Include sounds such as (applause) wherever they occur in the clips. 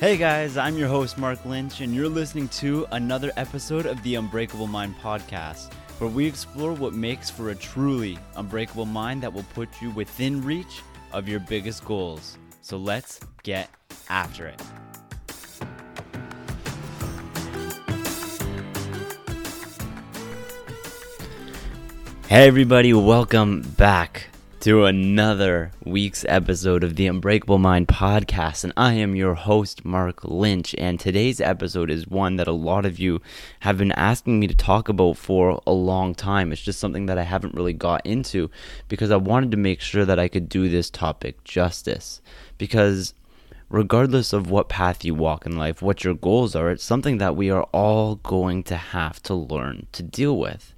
Hey guys, I'm your host, Mark Lynch, and you're listening to another episode of the Unbreakable Mind podcast, where we explore what makes for a truly unbreakable mind that will put you within reach of your biggest goals. So let's get after it. Hey, everybody, welcome back to another week's episode of the Unbreakable Mind podcast. And I am your host, Mark Lynch. And today's episode is one that a lot of you have been asking me to talk about for a long time. It's just something that I haven't really got into because I wanted to make sure that I could do this topic justice. Because regardless of what path you walk in life, what your goals are, it's something that we are all going to have to learn to deal with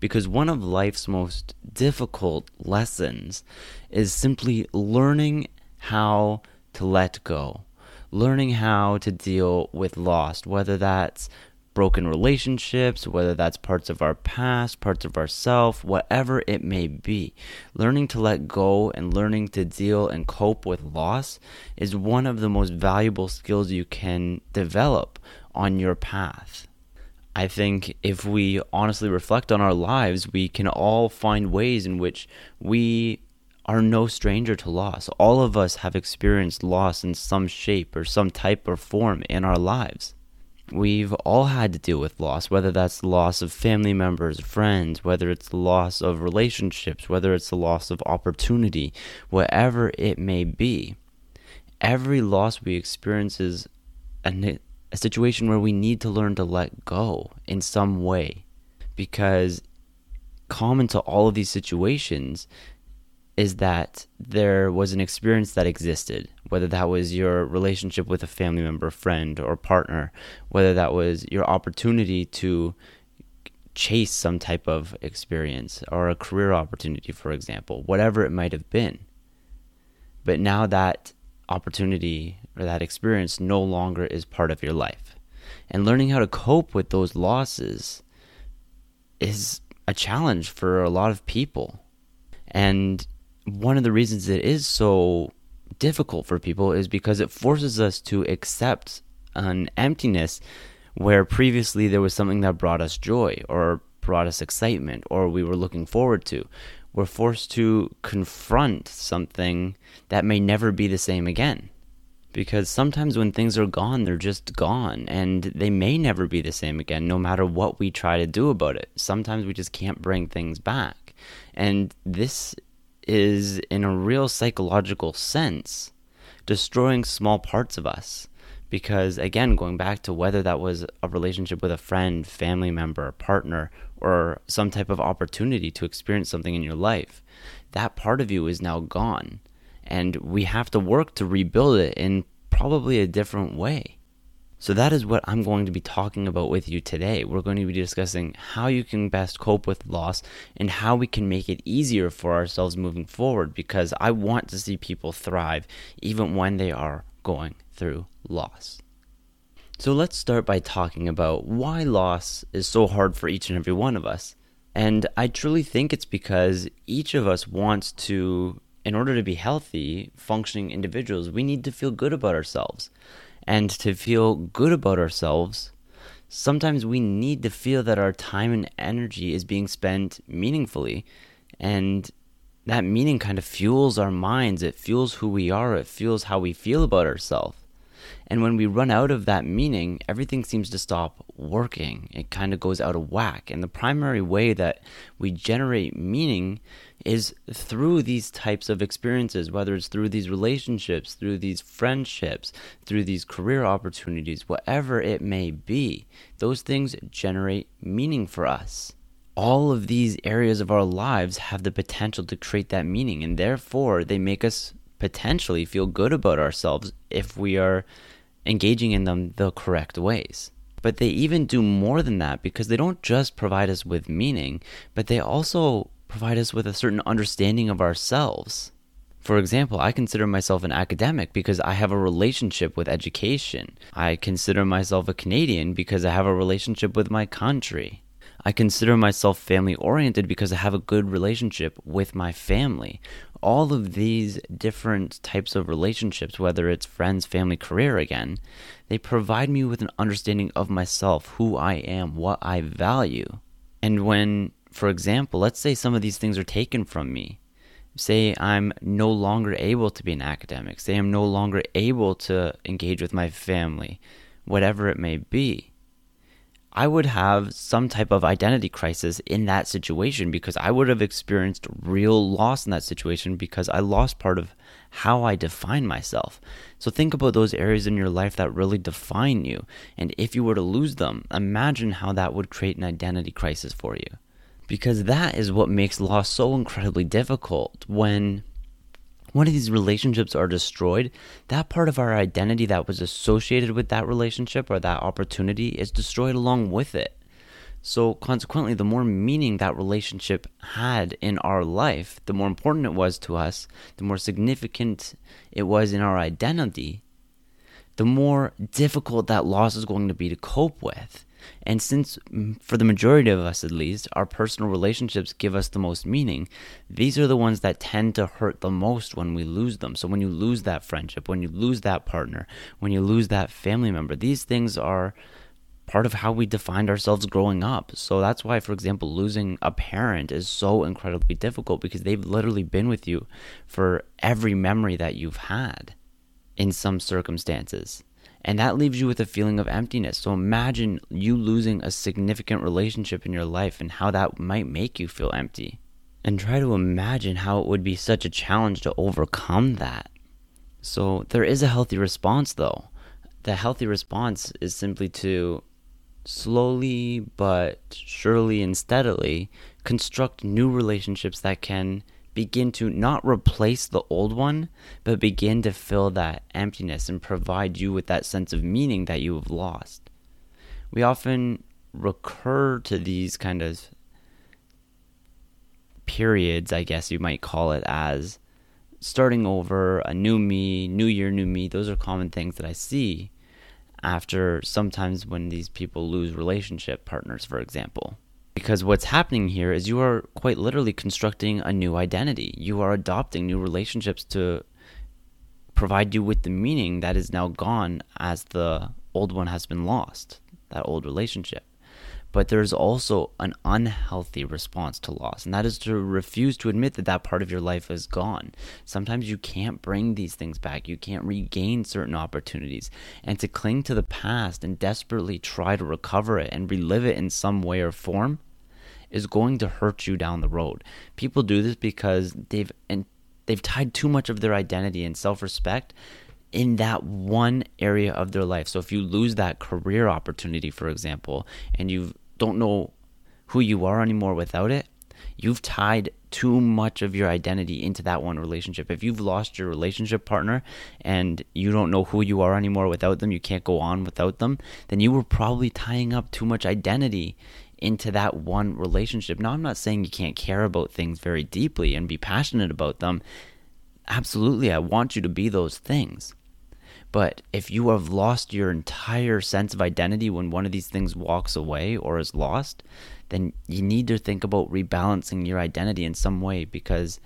because one of life's most difficult lessons is simply learning how to let go, learning how to deal with loss, whether that's broken relationships, whether that's parts of our past, parts of ourself, whatever it may be. Learning to let go and learning to deal and cope with loss is one of the most valuable skills you can develop on your path. I think if we honestly reflect on our lives, we can all find ways in which we are no stranger to loss. All of us have experienced loss in some shape or some type or form in our lives. We've all had to deal with loss, whether that's the loss of family members, friends, whether it's the loss of relationships, whether it's the loss of opportunity, whatever it may be. Every loss we experience is an a situation where we need to learn to let go in some way. Because common to all of these situations is that there was an experience that existed, whether that was your relationship with a family member, friend, or partner, whether that was your opportunity to chase some type of experience or a career opportunity, for example, whatever it might have been. But now that opportunity or that experience no longer is part of your life. And learning how to cope with those losses is a challenge for a lot of people. And one of the reasons it is so difficult for people is because it forces us to accept an emptiness where previously there was something that brought us joy or brought us excitement or we were looking forward to. We're forced to confront something that may never be the same again because sometimes when things are gone, they're just gone and they may never be the same again, no matter what we try to do about it. Sometimes we just can't bring things back. And this is, in a real psychological sense, destroying small parts of us. Because, again, going back to whether that was a relationship with a friend, family member, partner, or some type of opportunity to experience something in your life, that part of you is now gone and we have to work to rebuild it in probably a different way. So, that is what I'm going to be talking about with you today. We're going to be discussing how you can best cope with loss and how we can make it easier for ourselves moving forward because I want to see people thrive even when they are going through loss. So, let's start by talking about why loss is so hard for each and every one of us. And I truly think it's because each of us wants to in order to be healthy, functioning individuals, we need to feel good about ourselves. And to feel good about ourselves, sometimes we need to feel that our time and energy is being spent meaningfully. And that meaning kind of fuels our minds, it fuels who we are, it fuels how we feel about ourselves. And when we run out of that meaning, everything seems to stop working. It kind of goes out of whack. And the primary way that we generate meaning is through these types of experiences, whether it's through these relationships, through these friendships, through these career opportunities, whatever it may be. Those things generate meaning for us. All of these areas of our lives have the potential to create that meaning, and therefore they make us potentially feel good about ourselves if we are engaging in them the correct ways. But they even do more than that because they don't just provide us with meaning, but they also provide us with a certain understanding of ourselves. For example, I consider myself an academic because I have a relationship with education. I consider myself a Canadian because I have a relationship with my country. I consider myself family oriented because I have a good relationship with my family. All of these different types of relationships, whether it's friends, family, career again, they provide me with an understanding of myself, who I am, what I value. And when, for example, let's say some of these things are taken from me, say I'm no longer able to be an academic, say I'm no longer able to engage with my family, whatever it may be, I would have some type of identity crisis in that situation because I would have experienced real loss in that situation because I lost part of how I define myself. So think about those areas in your life that really define you. And if you were to lose them, imagine how that would create an identity crisis for you because that is what makes loss so incredibly difficult when one of these relationships are destroyed, that part of our identity that was associated with that relationship or that opportunity is destroyed along with it. So, consequently, the more meaning that relationship had in our life, the more important it was to us, the more significant it was in our identity, the more difficult that loss is going to be to cope with. And since, mm, for the majority of us at least, our personal relationships give us the most meaning, these are the ones that tend to hurt the most when we lose them. So when you lose that friendship, when you lose that partner, when you lose that family member, these things are part of how we defined ourselves growing up. So that's why, for example, losing a parent is so incredibly difficult because they've literally been with you for every memory that you've had in some circumstances. And that leaves you with a feeling of emptiness. So imagine you losing a significant relationship in your life and how that might make you feel empty. And try to imagine how it would be such a challenge to overcome that. So there is a healthy response, though. The healthy response is simply to slowly but surely and steadily construct new relationships that can begin to not replace the old one, but begin to fill that emptiness and provide you with that sense of meaning that you have lost. We often recur to these kind of periods, I guess you might call it, as starting over, a new me, new year, new me. Those are common things that I see after sometimes when these people lose relationship partners, for example. Because what's happening here is you are quite literally constructing a new identity. You are adopting new relationships to provide you with the meaning that is now gone as the old one has been lost, that old relationship. But there's also an unhealthy response to loss, and that is to refuse to admit that that part of your life is gone. Sometimes you can't bring these things back, you can't regain certain opportunities, and to cling to the past and desperately try to recover it and relive it in some way or form is going to hurt you down the road. People do this because they've and they've tied too much of their identity and self-respect in that one area of their life. So if you lose that career opportunity, for example, and you don't know who you are anymore without it, you've tied too much of your identity into that one relationship. If you've lost your relationship partner and you don't know who you are anymore without them, you can't go on without them, then you were probably tying up too much identity into that one relationship. Now, I'm not saying you can't care about things very deeply and be passionate about them. Absolutely, I want you to be those things. But if you have lost your entire sense of identity when one of these things walks away or is lost, then you need to think about rebalancing your identity in some way because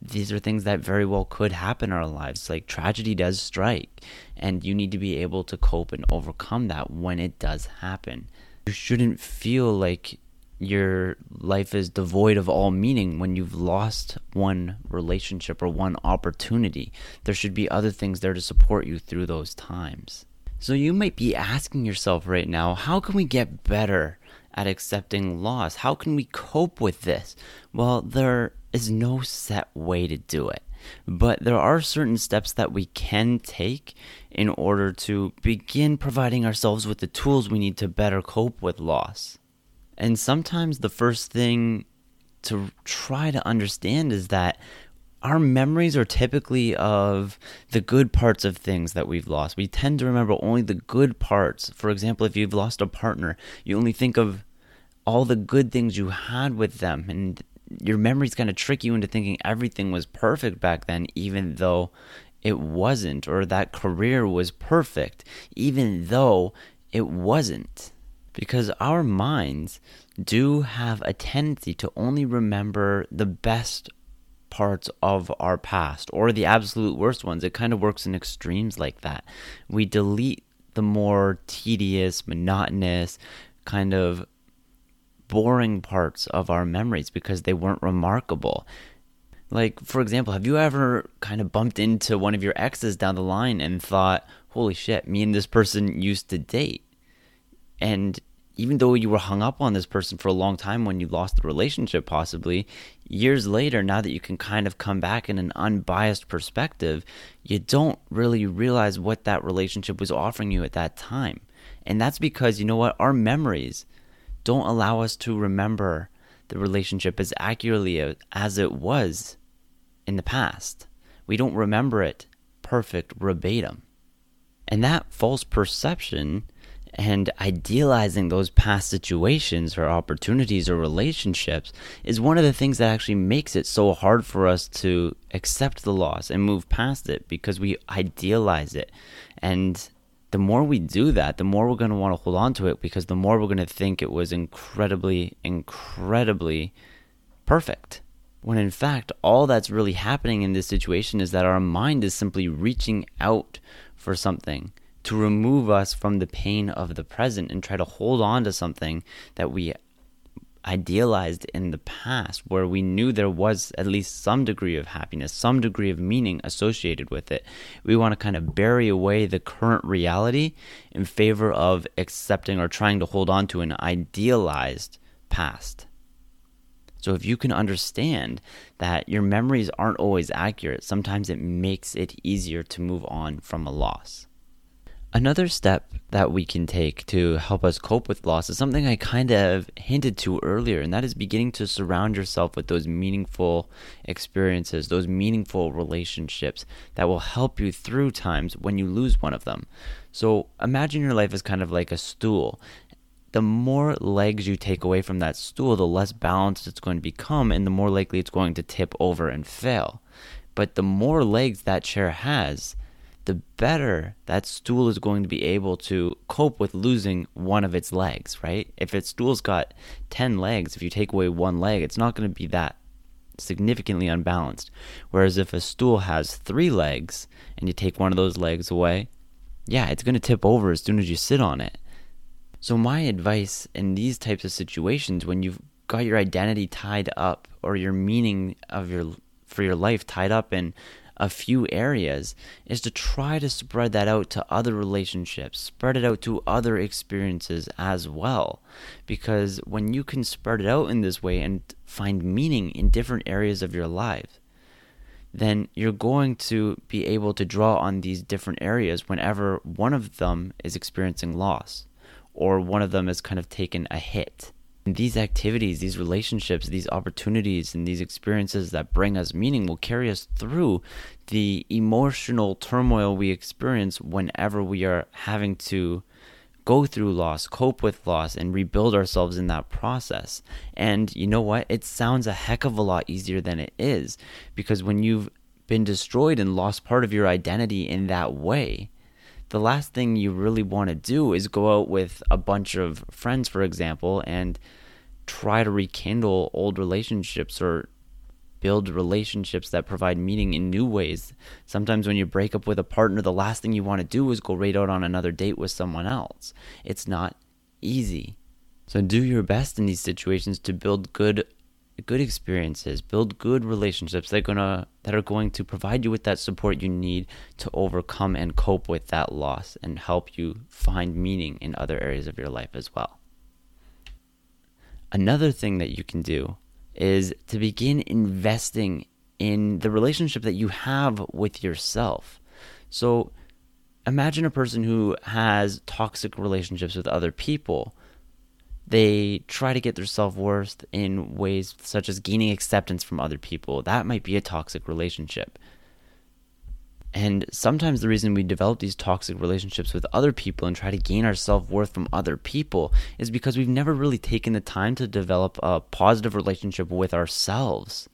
these are things that very well could happen in our lives. Like tragedy does strike, and you need to be able to cope and overcome that when it does happen. You shouldn't feel like your life is devoid of all meaning when you've lost one relationship or one opportunity. There should be other things there to support you through those times. So you might be asking yourself right now, how can we get better at accepting loss? How can we cope with this? Well, there is no set way to do it. But there are certain steps that we can take in order to begin providing ourselves with the tools we need to better cope with loss. And sometimes the first thing to try to understand is that our memories are typically of the good parts of things that we've lost. We tend to remember only the good parts. For example, if you've lost a partner, you only think of all the good things you had with them. And your memories kind of trick you into thinking everything was perfect back then, even though it wasn't, or that career was perfect, even though it wasn't because our minds do have a tendency to only remember the best parts of our past or the absolute worst ones. It kind of works in extremes like that. We delete the more tedious, monotonous, kind of boring parts of our memories because they weren't remarkable. Like, for example, have you ever kind of bumped into one of your exes down the line and thought, holy shit, me and this person used to date? And even though you were hung up on this person for a long time when you lost the relationship, possibly, years later, now that you can kind of come back in an unbiased perspective, you don't really realize what that relationship was offering you at that time. And that's because, you know what, our memories don't allow us to remember the relationship as accurately as it was in the past. We don't remember it perfect verbatim. And that false perception and idealizing those past situations or opportunities or relationships is one of the things that actually makes it so hard for us to accept the loss and move past it because we idealize it. And the more we do that, the more we're going to want to hold on to it because the more we're going to think it was incredibly, incredibly perfect. When in fact, all that's really happening in this situation is that our mind is simply reaching out for something to remove us from the pain of the present and try to hold on to something that we idealized in the past where we knew there was at least some degree of happiness, some degree of meaning associated with it. We want to kind of bury away the current reality in favor of accepting or trying to hold on to an idealized past. So, if you can understand that your memories aren't always accurate, sometimes it makes it easier to move on from a loss. Another step that we can take to help us cope with loss is something I kind of hinted to earlier, and that is beginning to surround yourself with those meaningful experiences, those meaningful relationships that will help you through times when you lose one of them. So imagine your life is kind of like a stool. The more legs you take away from that stool, the less balanced it's going to become, and the more likely it's going to tip over and fail. But the more legs that chair has, the better that stool is going to be able to cope with losing one of its legs, right? If its stool's got 10 legs, if you take away one leg, it's not going to be that significantly unbalanced. Whereas if a stool has three legs and you take one of those legs away, yeah, it's going to tip over as soon as you sit on it. So, my advice in these types of situations, when you've got your identity tied up or your meaning of your for your life tied up in a few areas is to try to spread that out to other relationships, spread it out to other experiences as well. Because when you can spread it out in this way and find meaning in different areas of your life, then you're going to be able to draw on these different areas whenever one of them is experiencing loss or one of them has kind of taken a hit these activities, these relationships, these opportunities, and these experiences that bring us meaning will carry us through the emotional turmoil we experience whenever we are having to go through loss, cope with loss, and rebuild ourselves in that process. And you know what? It sounds a heck of a lot easier than it is because when you've been destroyed and lost part of your identity in that way, the last thing you really want to do is go out with a bunch of friends, for example, and try to rekindle old relationships or build relationships that provide meaning in new ways. Sometimes when you break up with a partner, the last thing you want to do is go right out on another date with someone else. It's not easy. So do your best in these situations to build good good experiences, build good relationships that gonna that are going to provide you with that support you need to overcome and cope with that loss and help you find meaning in other areas of your life as well. Another thing that you can do is to begin investing in the relationship that you have with yourself. So imagine a person who has toxic relationships with other people they try to get their self worth in ways such as gaining acceptance from other people. That might be a toxic relationship. And sometimes the reason we develop these toxic relationships with other people and try to gain our self worth from other people is because we've never really taken the time to develop a positive relationship with ourselves.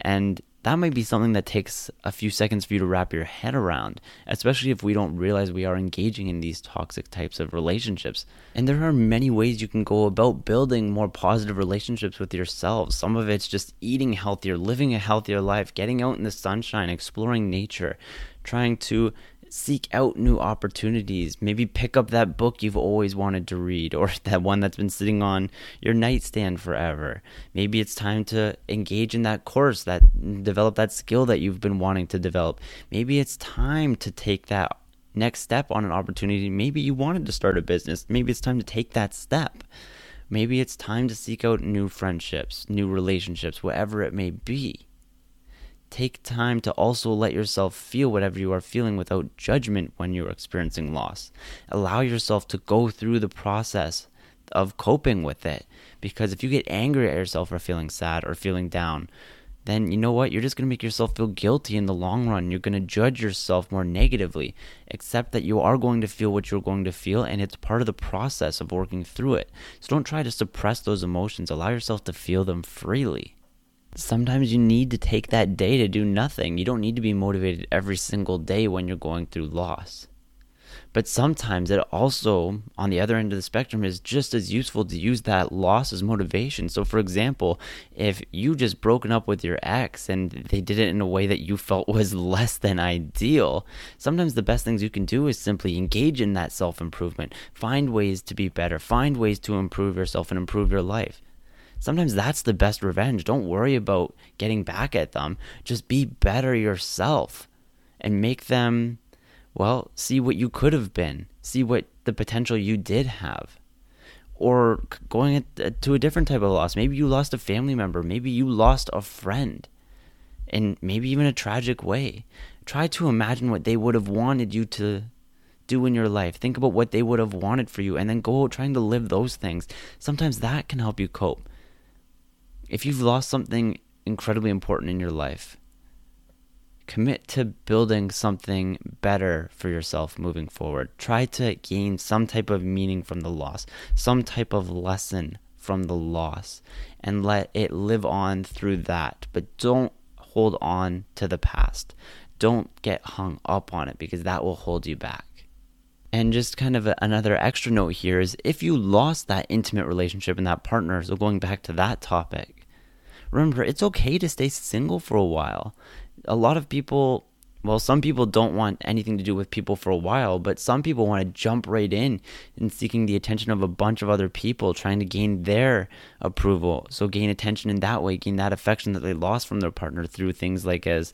And that might be something that takes a few seconds for you to wrap your head around, especially if we don't realize we are engaging in these toxic types of relationships. And there are many ways you can go about building more positive relationships with yourselves. Some of it's just eating healthier, living a healthier life, getting out in the sunshine, exploring nature, trying to seek out new opportunities. Maybe pick up that book you've always wanted to read or (laughs) that one that's been sitting on your nightstand forever. Maybe it's time to engage in that course that develop that skill that you've been wanting to develop. Maybe it's time to take that next step on an opportunity. Maybe you wanted to start a business. Maybe it's time to take that step. Maybe it's time to seek out new friendships, new relationships, whatever it may be. Take time to also let yourself feel whatever you are feeling without judgment when you're experiencing loss. Allow yourself to go through the process of coping with it. Because if you get angry at yourself for feeling sad or feeling down, then you know what? You're just going to make yourself feel guilty in the long run. You're going to judge yourself more negatively. Accept that you are going to feel what you're going to feel, and it's part of the process of working through it. So don't try to suppress those emotions. Allow yourself to feel them freely sometimes you need to take that day to do nothing. You don't need to be motivated every single day when you're going through loss. But sometimes it also, on the other end of the spectrum, is just as useful to use that loss as motivation. So, for example, if you just broken up with your ex and they did it in a way that you felt (laughs) was less than ideal, sometimes the best things you can do is simply engage in that self improvement. Find ways to be better, find ways to improve yourself and improve your life. Sometimes that's the best revenge. Don't worry about getting back at them. Just be better yourself and make them, well, see what you could have been, see what the potential you did have. Or going uh, to a different type of loss. Maybe you lost a family member. Maybe you lost a friend. And maybe even a tragic way. Try to imagine what they would have wanted you to do in your life. Think about what they would have wanted for you and then go out trying to live those things. Sometimes that can help you cope if you've lost something incredibly important in your life, commit to building something better for yourself moving forward. Try to gain some type of meaning from the loss, some type of lesson from the loss, and let it live on through that. But don't hold on to the past. Don't get hung up on it because that will hold you back. And just kind of another extra note here is if you lost that intimate relationship and that partner, so going back to that topic, remember, it's okay to stay single for a while. A lot of people, well, some people don't want anything to do with people for a while, but some people want to jump right in and seeking the attention of a bunch of other people, trying to gain their approval. So gain attention in that way, gain that affection that they lost from their partner through things like as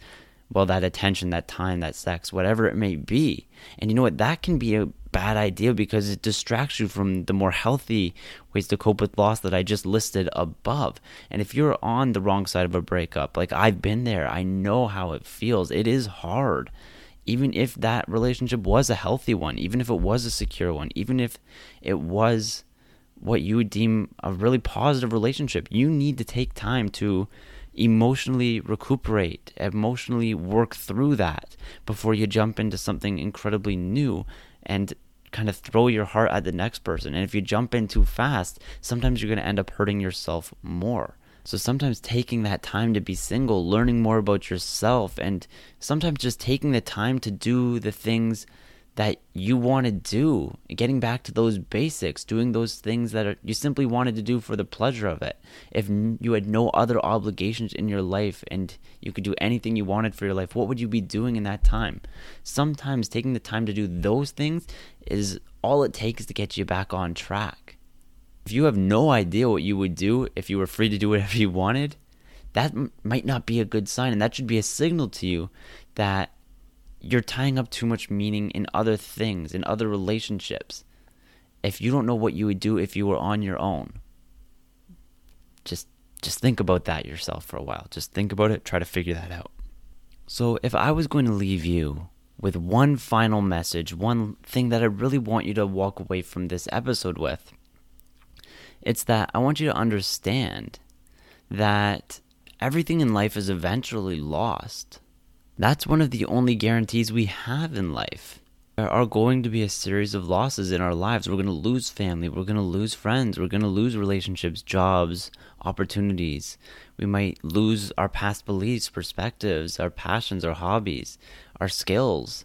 well that attention, that time, that sex, whatever it may be. And you know what? That can be a bad idea because it distracts you from the more healthy ways to cope with loss that I just listed above. And if you're on the wrong side of a breakup, like I've been there, I know how it feels. It is hard. Even if that relationship was a healthy one, even if it was a secure one, even if it was what you would deem a really positive relationship, you need to take time to emotionally recuperate, emotionally work through that before you jump into something incredibly new and kind of throw your heart at the next person. And if you jump in too fast, sometimes you're going to end up hurting yourself more. So sometimes taking that time to be single, learning more about yourself, and sometimes just taking the time to do the things that you want to do, getting back to those basics, doing those things that are, you simply wanted to do for the pleasure of it. If you had no other obligations in your life and you could do anything you wanted for your life, what would you be doing in that time? Sometimes taking the time to do those things is all it takes to get you back on track. If you have no idea what you would do if you were free to do whatever (laughs) you wanted, that m- might not be a good sign. And that should be a signal to you that you're tying up too much meaning in other things, in other relationships. If you don't know what you would do if you were on your own, just just think about that yourself for a while. Just think about it, try to figure that out. So, if I was going to leave you with one final message, one thing that I really want you to walk away from this episode with, it's that I want you to understand that everything in life is eventually lost. That's one of the only guarantees we have in life. There are going to be a series of losses in our lives. We're going to lose family. We're going to lose friends. We're going to lose relationships, jobs, opportunities. We might lose our past beliefs, perspectives, our passions, our hobbies, our skills.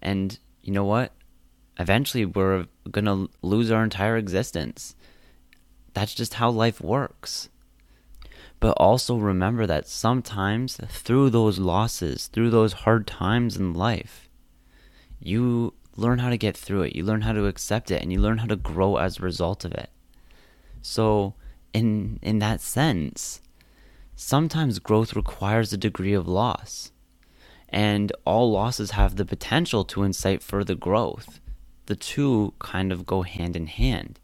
And you know what? Eventually, we're going to lose our entire existence. That's just how life works. But also remember that sometimes through those losses, through those hard times in life, you learn how to get through it. You learn how to accept it and you learn how to grow as a result of it. So, in in that sense, sometimes growth requires a degree of loss. And all losses have the potential to incite further growth. The two kind of go hand in hand.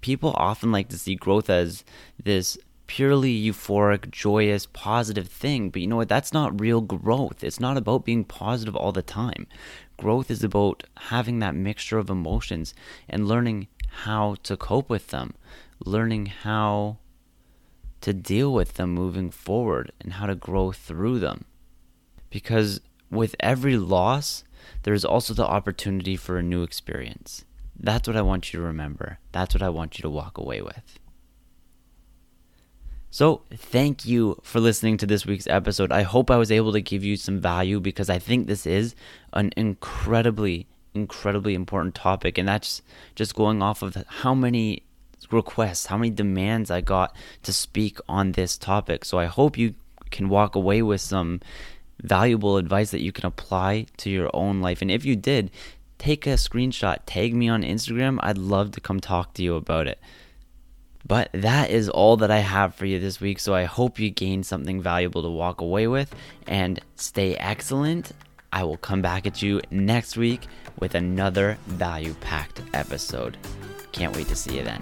People often like to see growth as this purely euphoric, joyous, positive thing. But you know what? That's not real growth. It's not about being positive all the time. Growth is about having that mixture of emotions and learning how to cope with them, learning how to deal with them moving forward and how to grow through them. Because with every loss, there's also the opportunity for a new experience. That's what I want you to remember. That's what I want you to walk away with. So, thank you for listening to this week's episode. I hope I was able to give you some value because I think this is an incredibly, incredibly important topic. And that's just going off of how many requests, how many demands I got to speak on this topic. So, I hope you can walk away with some valuable advice that you can apply to your own life. And if you did, take a screenshot, tag me on Instagram. I'd love to come talk to you about it. But that is all that I have for you this week. So I hope you gained something valuable to walk away with and stay excellent. I will come back at you next week with another value packed episode. Can't wait to see you then.